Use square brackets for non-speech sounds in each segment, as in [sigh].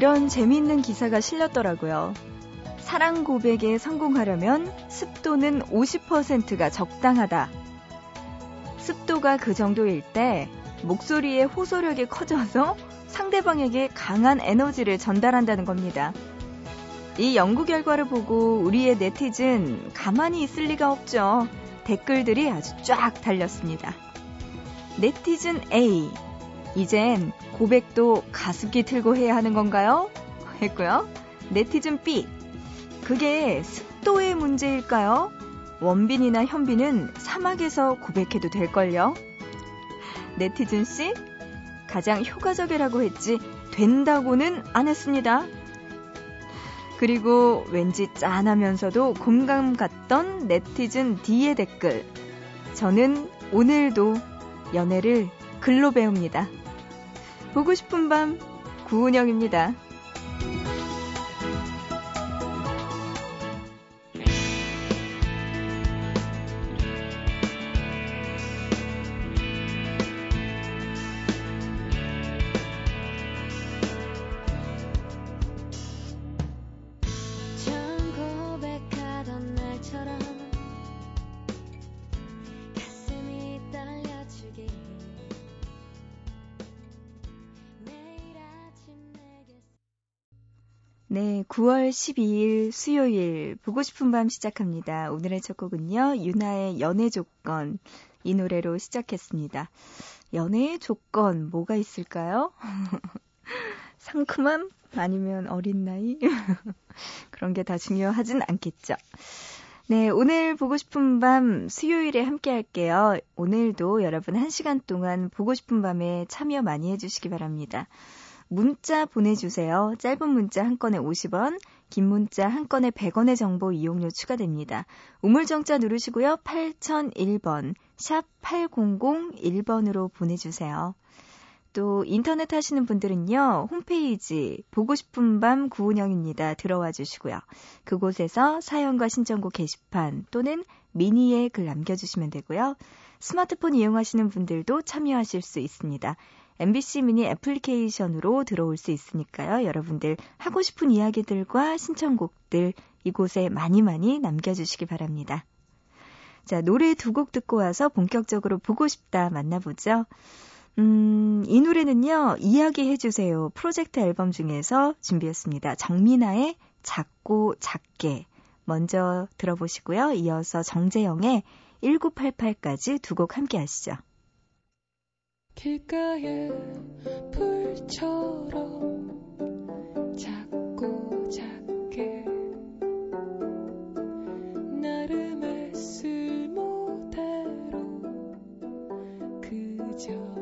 이런 재미있는 기사가 실렸더라고요. 사랑 고백에 성공하려면 습도는 50%가 적당하다. 습도가 그 정도일 때 목소리의 호소력이 커져서 상대방에게 강한 에너지를 전달한다는 겁니다. 이 연구 결과를 보고 우리의 네티즌 가만히 있을 리가 없죠. 댓글들이 아주 쫙 달렸습니다. 네티즌 A. 이젠 고백도 가습기 틀고 해야 하는 건가요? 했고요. 네티즌 B. 그게 습도의 문제일까요? 원빈이나 현빈은 사막에서 고백해도 될걸요? 네티즌 C. 가장 효과적이라고 했지 된다고는 안 했습니다. 그리고 왠지 짠하면서도 공감 갔던 네티즌 D의 댓글. 저는 오늘도 연애를 글로 배웁니다. 보고 싶은 밤 구은영입니다. 9월 12일 수요일 보고 싶은 밤 시작합니다. 오늘의 첫 곡은요. 유나의 연애 조건 이 노래로 시작했습니다. 연애의 조건 뭐가 있을까요? [laughs] 상큼함 아니면 어린 나이 [laughs] 그런 게 다 중요하진 않겠죠. 네, 오늘 보고 싶은 밤 수요일에 함께 할게요. 오늘도 여러분 1시간 동안 보고 싶은 밤에 참여 많이 해주시기 바랍니다. 문자 보내주세요. 짧은 문자 한 건에 50원, 긴 문자 한 건에 100원의 정보 이용료 추가됩니다. 우물정자 누르시고요. 8001번, 샵 8001번으로 보내주세요. 또 인터넷 하시는 분들은요. 홈페이지 보고 싶은 밤 구운영입니다. 들어와 주시고요. 그곳에서 사연과 신청곡 게시판 또는 미니에 글 남겨주시면 되고요. 스마트폰 이용하시는 분들도 참여하실 수 있습니다. MBC 미니 애플리케이션으로 들어올 수 있으니까요. 여러분들 하고 싶은 이야기들과 신청곡들 이곳에 많이 많이 남겨주시기 바랍니다. 자, 노래 두 곡 듣고 와서 본격적으로 보고 싶다 만나보죠. 음, 이 노래는요, 이야기해 주세요. 프로젝트 앨범 중에서 준비했습니다. 정민아의 작고 작게. 먼저 들어보시고요. 이어서 정재영의 1988까지 두 곡 함께 하시죠. 길가에 풀처럼 작고 작게 나름의 쓸모대로 그저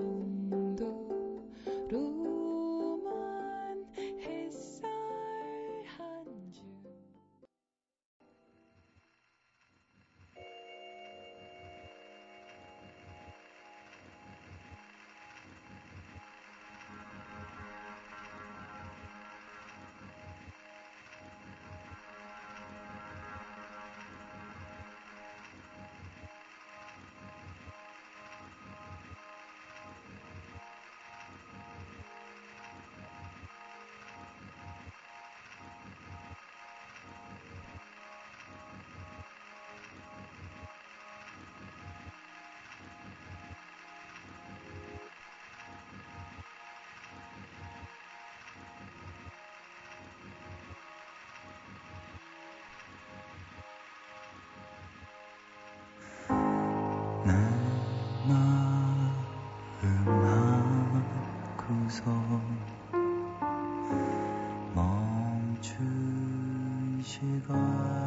시간.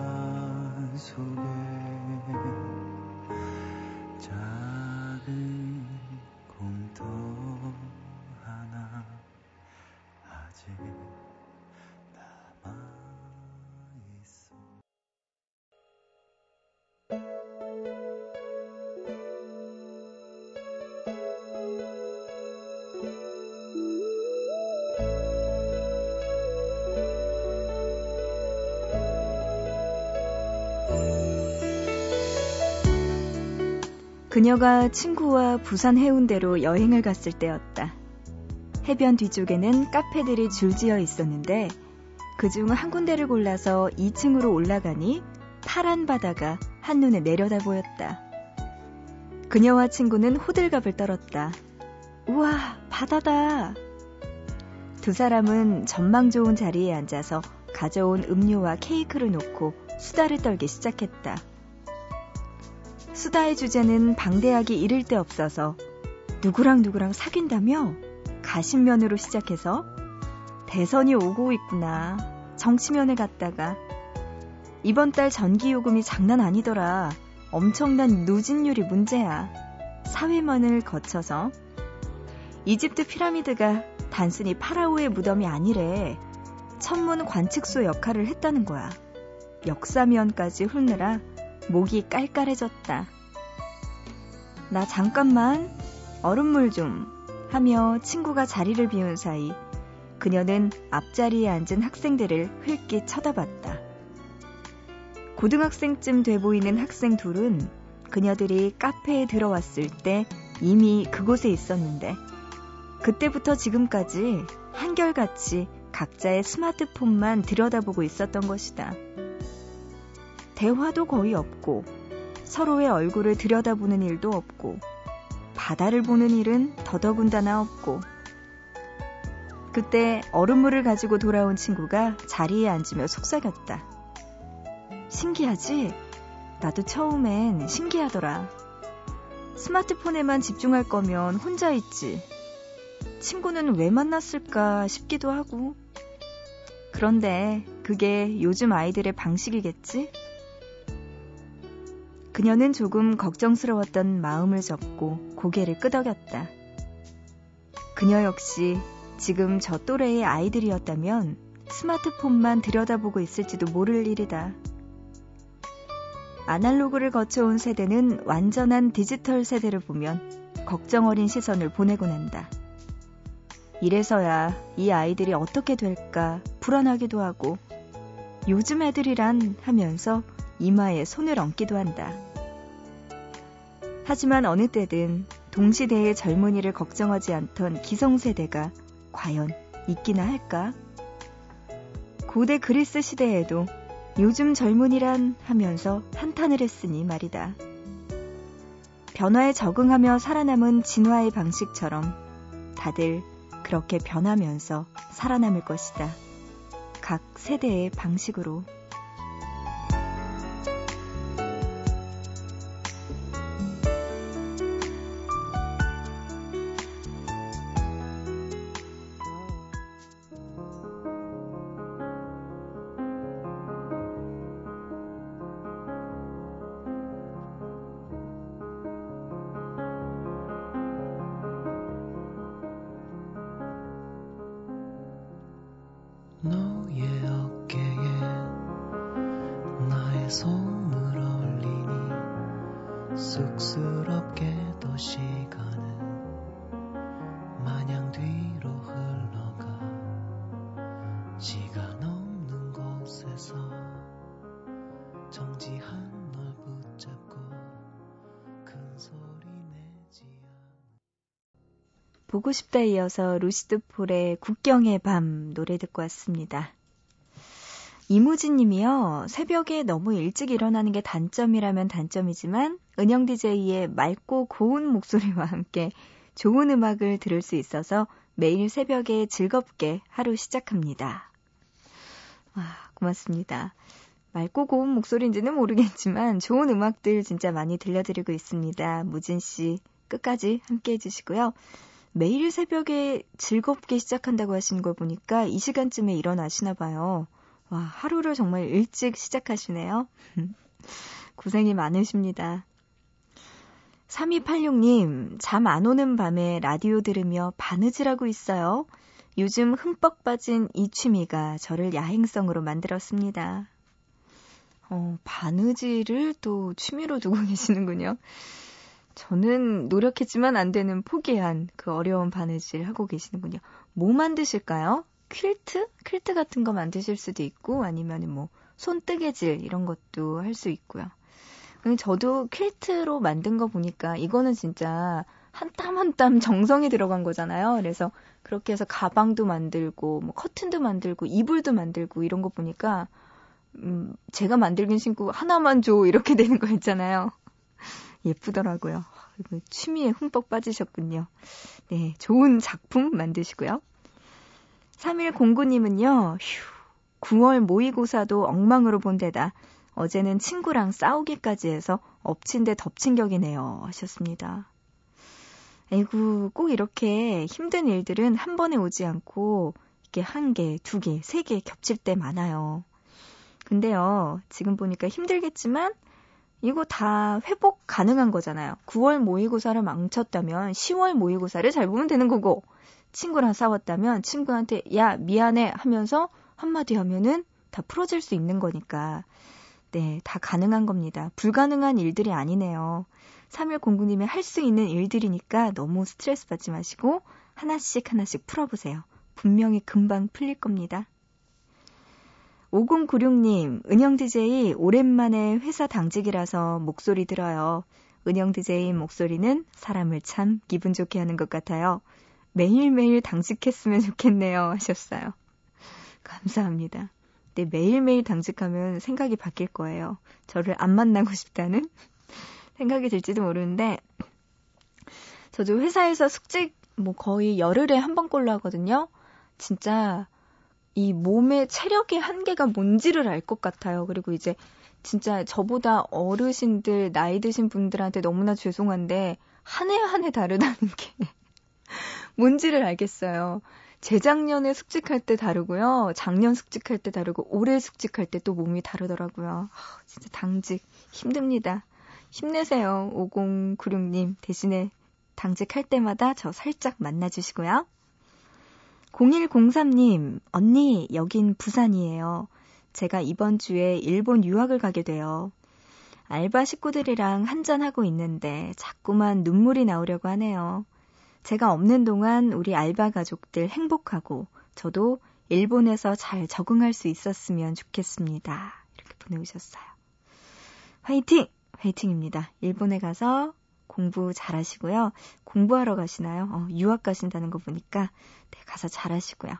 그녀가 친구와 부산 해운대로 여행을 갔을 때였다. 해변 뒤쪽에는 카페들이 줄지어 있었는데 그중 한 군데를 골라서 2층으로 올라가니 파란 바다가 한눈에 내려다 보였다. 그녀와 친구는 호들갑을 떨었다. 우와, 바다다! 두 사람은 전망 좋은 자리에 앉아서 가져온 음료와 케이크를 놓고 수다를 떨기 시작했다. 수다의 주제는 방대하기 이를 데 없어서 누구랑 누구랑 사귄다며 가신면으로 시작해서 대선이 오고 있구나. 정치면에 갔다가 이번 달 전기요금이 장난 아니더라. 엄청난 누진율이 문제야. 사회면을 거쳐서 이집트 피라미드가 단순히 파라오의 무덤이 아니래. 천문 관측소 역할을 했다는 거야. 역사면까지 훑느라 목이 깔깔해졌다. 나 잠깐만 얼음물 좀 하며 친구가 자리를 비운 사이 그녀는 앞자리에 앉은 학생들을 흘낏 쳐다봤다. 고등학생쯤 돼 보이는 학생 둘은 그녀들이 카페에 들어왔을 때 이미 그곳에 있었는데 그때부터 지금까지 한결같이 각자의 스마트폰만 들여다보고 있었던 것이다. 대화도 거의 없고 서로의 얼굴을 들여다보는 일도 없고 바다를 보는 일은 더더군다나 없고 그때 얼음물을 가지고 돌아온 친구가 자리에 앉으며 속삭였다. 신기하지? 나도 처음엔 신기하더라. 스마트폰에만 집중할 거면 혼자 있지. 친구는 왜 만났을까 싶기도 하고. 그런데 그게 요즘 아이들의 방식이겠지? 그녀는 조금 걱정스러웠던 마음을 접고 고개를 끄덕였다. 그녀 역시 지금 저 또래의 아이들이었다면 스마트폰만 들여다보고 있을지도 모를 일이다. 아날로그를 거쳐온 세대는 완전한 디지털 세대를 보면 걱정 어린 시선을 보내곤 한다. 이래서야 이 아이들이 어떻게 될까 불안하기도 하고 요즘 애들이란 하면서 이마에 손을 얹기도 한다. 하지만 어느 때든 동시대의 젊은이를 걱정하지 않던 기성세대가 과연 있기나 할까? 고대 그리스 시대에도 요즘 젊은이란 하면서 한탄을 했으니 말이다. 변화에 적응하며 살아남은 진화의 방식처럼 다들 그렇게 변하면서 살아남을 것이다. 각 세대의 방식으로. 쑥스럽게도 시간은 마냥 뒤로 흘러가 시간 없는 곳에서 정지한 널 붙잡고 큰 소리 내지 보고 싶다 이어서 루시드 폴의 국경의 밤 노래 듣고 왔습니다. 이무진 님이요. 새벽에 너무 일찍 일어나는 게 단점이라면 단점이지만 은영 DJ의 맑고 고운 목소리와 함께 좋은 음악을 들을 수 있어서 매일 새벽에 즐겁게 하루 시작합니다. 와, 고맙습니다. 맑고 고운 목소리인지는 모르겠지만 좋은 음악들 진짜 많이 들려드리고 있습니다. 무진 씨 끝까지 함께 해주시고요. 매일 새벽에 즐겁게 시작한다고 하시는 걸 보니까 이 시간쯤에 일어나시나 봐요. 와, 하루를 정말 일찍 시작하시네요. [laughs] 고생이 많으십니다. 3286님, 잠 안 오는 밤에 라디오 들으며 바느질하고 있어요. 요즘 흠뻑 빠진 이 취미가 저를 야행성으로 만들었습니다. 어, 바느질을 또 취미로 두고 [laughs] 계시는군요. 저는 노력했지만 안 되는 포기한 그 어려운 바느질 하고 계시는군요. 뭐 만드실까요? 퀼트? 퀼트 같은 거 만드실 수도 있고 아니면 뭐 손뜨개질 이런 것도 할 수 있고요. 저도 퀼트로 만든 거 보니까 이거는 진짜 한땀 한 땀 [laughs] 정성이 들어간 거잖아요. 그래서 그렇게 해서 가방도 만들고 뭐 커튼도 만들고 이불도 만들고 이런 거 보니까 음, 제가 만들긴 신고 하나만 줘 이렇게 [laughs] 되는 거 있잖아요. [laughs] 예쁘더라고요. 취미에 흠뻑 빠지셨군요. 네, 좋은 작품 만드시고요. 3109님은요, 휴, 9월 모의고사도 엉망으로 본 데다 어제는 친구랑 싸우기까지 해서 엎친 데 덮친 격이네요. 하셨습니다. 에이구, 꼭 이렇게 힘든 일들은 한 번에 오지 않고 이게 한 개, 두 개, 세 개 겹칠 때 많아요. 근데요, 지금 보니까 힘들겠지만 이거 다 회복 가능한 거잖아요. 9월 모의고사를 망쳤다면 10월 모의고사를 잘 보면 되는 거고, 친구랑 싸웠다면 친구한테 야, 미안해 하면서 한마디 하면은 다 풀어질 수 있는 거니까. 네, 다 가능한 겁니다. 불가능한 일들이 아니네요. 3109님이 할수 있는 일들이니까 너무 스트레스 받지 마시고 하나씩 하나씩 풀어보세요. 분명히 금방 풀릴 겁니다. 5096님, 은영 DJ 오랜만에 회사 당직이라서 목소리 들어요. 은영 DJ 목소리는 사람을 참 기분 좋게 하는 것 같아요. 매일매일 당직했으면 좋겠네요. 하셨어요. 감사합니다. 네, 매일매일 당직하면 생각이 바뀔 거예요. 저를 안 만나고 싶다는 [laughs] 생각이 들지도 모르는데, 저도 회사에서 숙직 뭐 거의 열흘에 한 번꼴로 하거든요. 진짜 이 몸의 체력의 한계가 뭔지를 알 것 같아요. 그리고 이제 진짜 저보다 어르신들, 나이 드신 분들한테 너무나 죄송한데, 한 해 한 해 다르다는 게 [laughs] 뭔지를 알겠어요. 재작년에 숙직할 때 다르고요. 작년 숙직할 때 다르고, 올해 숙직할 때 또 몸이 다르더라고요. 진짜 당직 힘듭니다. 힘내세요. 5096님. 대신에 당직할 때마다 저 살짝 만나주시고요. 0103님, 언니, 여긴 부산이에요. 제가 이번 주에 일본 유학을 가게 돼요. 알바 식구들이랑 한잔하고 있는데 자꾸만 눈물이 나오려고 하네요. 제가 없는 동안 우리 알바 가족들 행복하고 저도 일본에서 잘 적응할 수 있었으면 좋겠습니다. 이렇게 보내오셨어요. 화이팅! 화이팅입니다. 일본에 가서 공부 잘 하시고요. 공부하러 가시나요? 어, 유학 가신다는 거 보니까 네, 가서 잘 하시고요.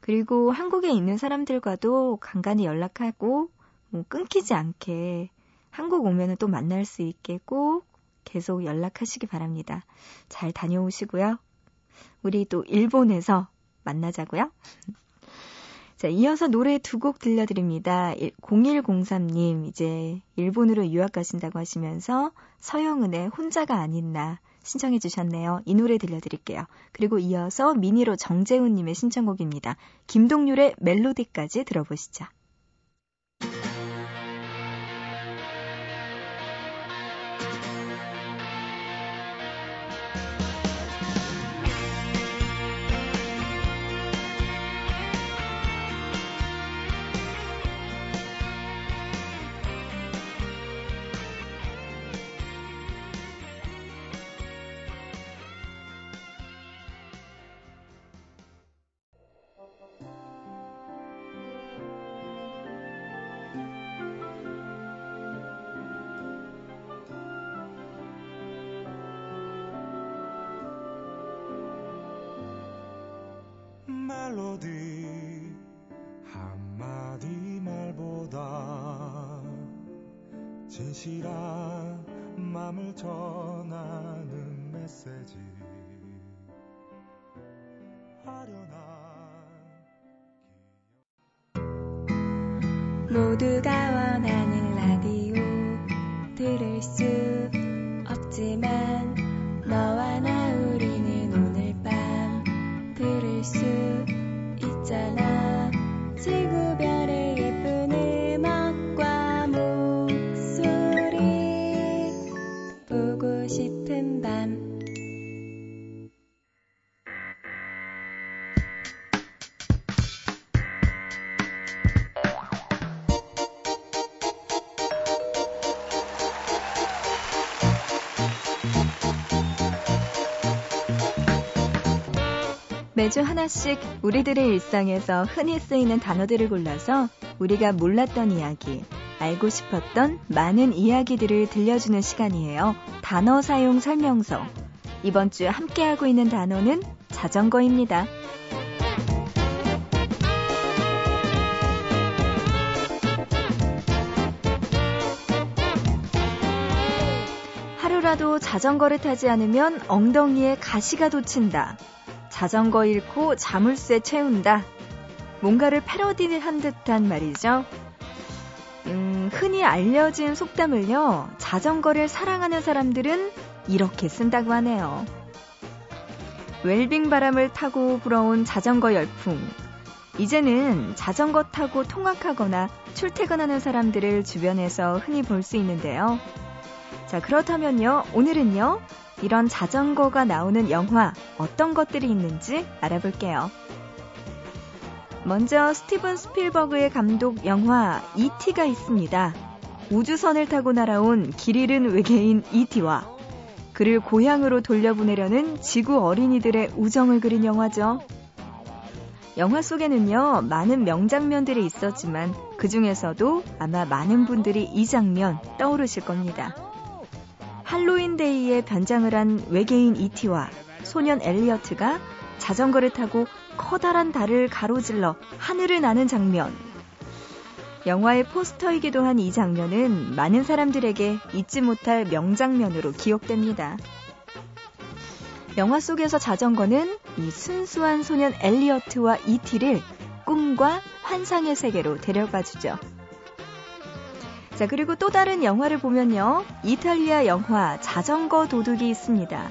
그리고 한국에 있는 사람들과도 간간히 연락하고 뭐 끊기지 않게 한국 오면은 또 만날 수 있게 꼭 계속 연락하시기 바랍니다. 잘 다녀오시고요. 우리 또 일본에서 만나자고요. [laughs] 자, 이어서 노래 두 곡 들려드립니다. 0103님, 이제 일본으로 유학 가신다고 하시면서 서영은의 혼자가 아닌 나 신청해 주셨네요. 이 노래 들려드릴게요. 그리고 이어서 미니로 정재훈님의 신청곡입니다. 김동률의 멜로디까지 들어보시죠. 멜로디 한마디 말보다 진실한 마음을 전하는 메시지 아련한 모두가 있잖 매주 하나씩 우리들의 일상에서 흔히 쓰이는 단어들을 골라서 우리가 몰랐던 이야기 알고 싶었던 많은 이야기들을 들려주는 시간이에요. 단어 사용 설명서. 이번 주 함께하고 있는 단어는 자전거입니다. 하루라도 자전거를 타지 않으면 엉덩이에 가시가 돋친다. 자전거 잃고 자물쇠 채운다. 뭔가를 패러디한 듯한 말이죠. 음, 흔히 알려진 속담을요, 자전거를 사랑하는 사람들은 이렇게 쓴다고 하네요. 웰빙 바람을 타고 불어온 자전거 열풍. 이제는 자전거 타고 통학하거나 출퇴근하는 사람들을 주변에서 흔히 볼 수 있는데요. 자, 그렇다면요, 오늘은요, 이런 자전거가 나오는 영화 어떤 것들이 있는지 알아볼게요. 먼저 스티븐 스필버그의 감독 영화 E.T.가 있습니다. 우주선을 타고 날아온 길 잃은 외계인 E.T.와 그를 고향으로 돌려보내려는 지구 어린이들의 우정을 그린 영화죠. 영화 속에는요, 많은 명장면들이 있었지만 그 중에서도 아마 많은 분들이 이 장면 떠오르실 겁니다. 할로윈데이에 변장을 한 외계인 이티와 소년 엘리어트가 자전거를 타고 커다란 달을 가로질러 하늘을 나는 장면. 영화의 포스터이기도 한 이 장면은 많은 사람들에게 잊지 못할 명장면으로 기억됩니다. 영화 속에서 자전거는 이 순수한 소년 엘리어트와 이티를 꿈과 환상의 세계로 데려가 주죠. 자, 그리고 또 다른 영화를 보면요. 이탈리아 영화 자전거 도둑이 있습니다.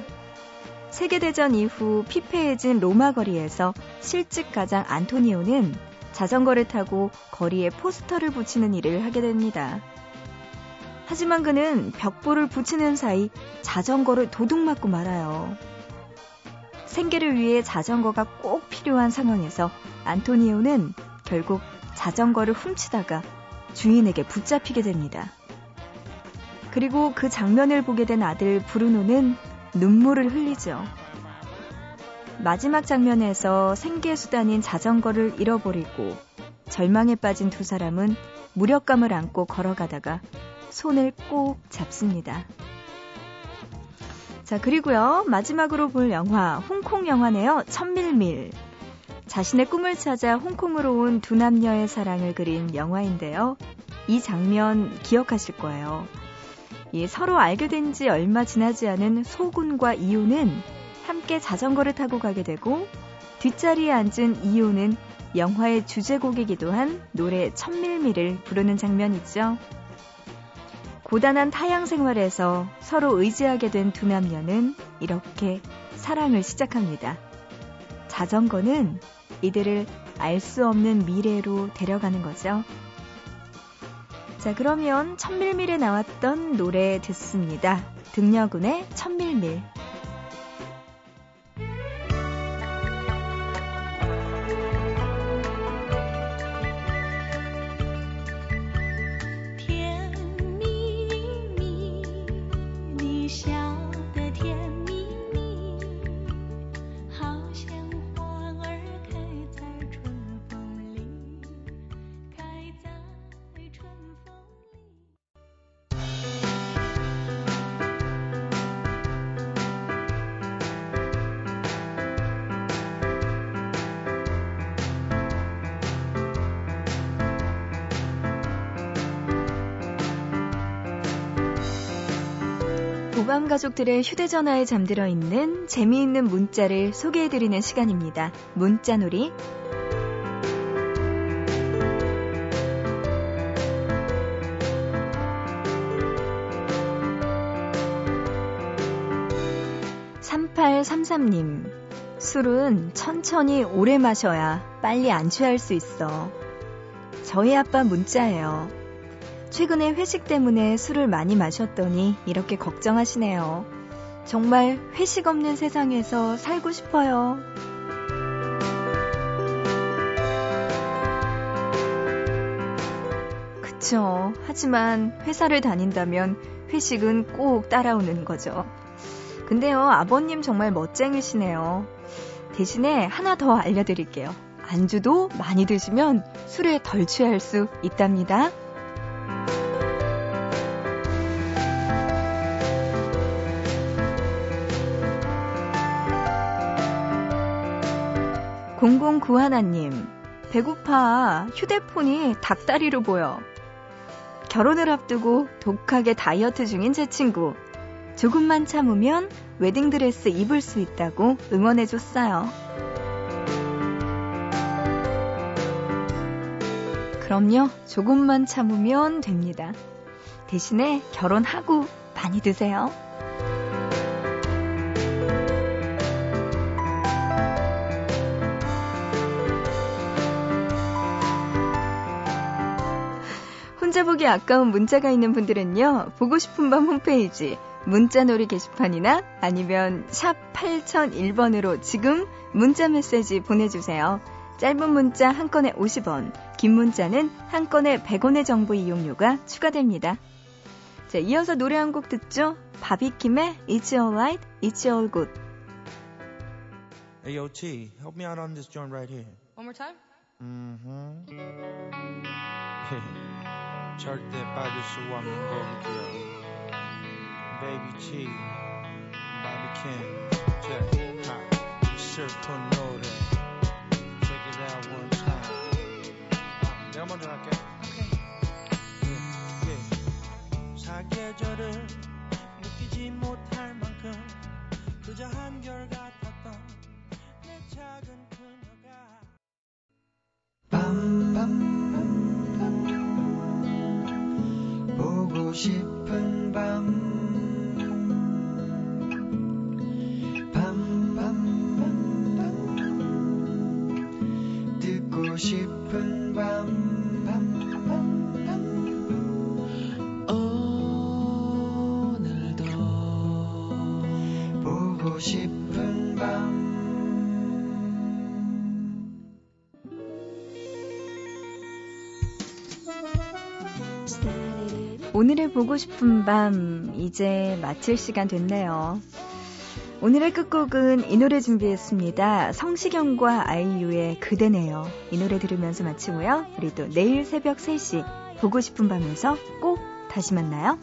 세계대전 이후 피폐해진 로마 거리에서 실직 가장 안토니오는 자전거를 타고 거리에 포스터를 붙이는 일을 하게 됩니다. 하지만 그는 벽보를 붙이는 사이 자전거를 도둑맞고 말아요. 생계를 위해 자전거가 꼭 필요한 상황에서 안토니오는 결국 자전거를 훔치다가 주인에게 붙잡히게 됩니다. 그리고 그 장면을 보게 된 아들 브루노는 눈물을 흘리죠. 마지막 장면에서 생계 수단인 자전거를 잃어버리고 절망에 빠진 두 사람은 무력감을 안고 걸어가다가 손을 꼭 잡습니다. 자, 그리고요, 마지막으로 볼 영화, 홍콩 영화네요. 천밀밀. 자신의 꿈을 찾아 홍콩으로 온 두 남녀의 사랑을 그린 영화인데요. 이 장면 기억하실 거예요. 예, 서로 알게 된 지 얼마 지나지 않은 소군과 이호는 함께 자전거를 타고 가게 되고 뒷자리에 앉은 이호는 영화의 주제곡이기도 한 노래 천밀밀을 부르는 장면 있죠. 고단한 타양 생활에서 서로 의지하게 된 두 남녀는 이렇게 사랑을 시작합니다. 자전거는 이들을 알 수 없는 미래로 데려가는 거죠. 자, 그러면 천밀밀에 나왔던 노래 듣습니다. 등려군의 천밀밀. 고밤 가족들의 휴대전화에 잠들어 있는 재미있는 문자를 소개해드리는 시간입니다. 문자놀이. (3833님) 술은 천천히 오래 마셔야 빨리 안 취할 수 있어. 저희 아빠 문자예요. 최근에 회식 때문에 술을 많이 마셨더니 이렇게 걱정하시네요. 정말 회식 없는 세상에서 살고 싶어요. 그쵸. 하지만 회사를 다닌다면 회식은 꼭 따라오는 거죠. 근데요, 아버님 정말 멋쟁이시네요. 대신에 하나 더 알려드릴게요. 안주도 많이 드시면 술에 덜 취할 수 있답니다. 0091님, 배고파. 휴대폰이 닭다리로 보여. 결혼을 앞두고 독하게 다이어트 중인 제 친구. 조금만 참으면 웨딩드레스 입을 수 있다고 응원해줬어요. 그럼요, 조금만 참으면 됩니다. 대신에 결혼하고 많이 드세요. 혼자 보기 아까운 문자가 있는 분들은요, 보고 싶은 밤 홈페이지, 문자놀이 게시판이나 아니면 샵 8001번으로 지금 문자 메시지 보내주세요. 짧은 문자 한 건에 50원, 긴 문자는 한 건에 100원의 정보 이용료가 추가됩니다. 자, 이어서 노래 한 곡 듣죠? 바비킴의 It's Alright, It's All Good. Hey, yo, T, help me out on this joint right here. One more time? Mm-hmm. [laughs] 절대 빠질 수 없는 곡이고요. Baby T, Bobby Kim, check, ha, 슬픈 노래. Check it out one time. 아, 내가 먼저 할게. Yeah, yeah. 사계절을 느끼지 못할 만큼 그저 한결 같았던 내 작은 그녀가 보고 싶은 밤 오늘의 보고 싶은 밤, 이제 마칠 시간 됐네요. 오늘의 끝곡은 이 노래 준비했습니다. 성시경과 아이유의 그대네요. 이 노래 들으면서 마치고요. 우리 또 내일 새벽 3시 보고 싶은 밤에서 꼭 다시 만나요.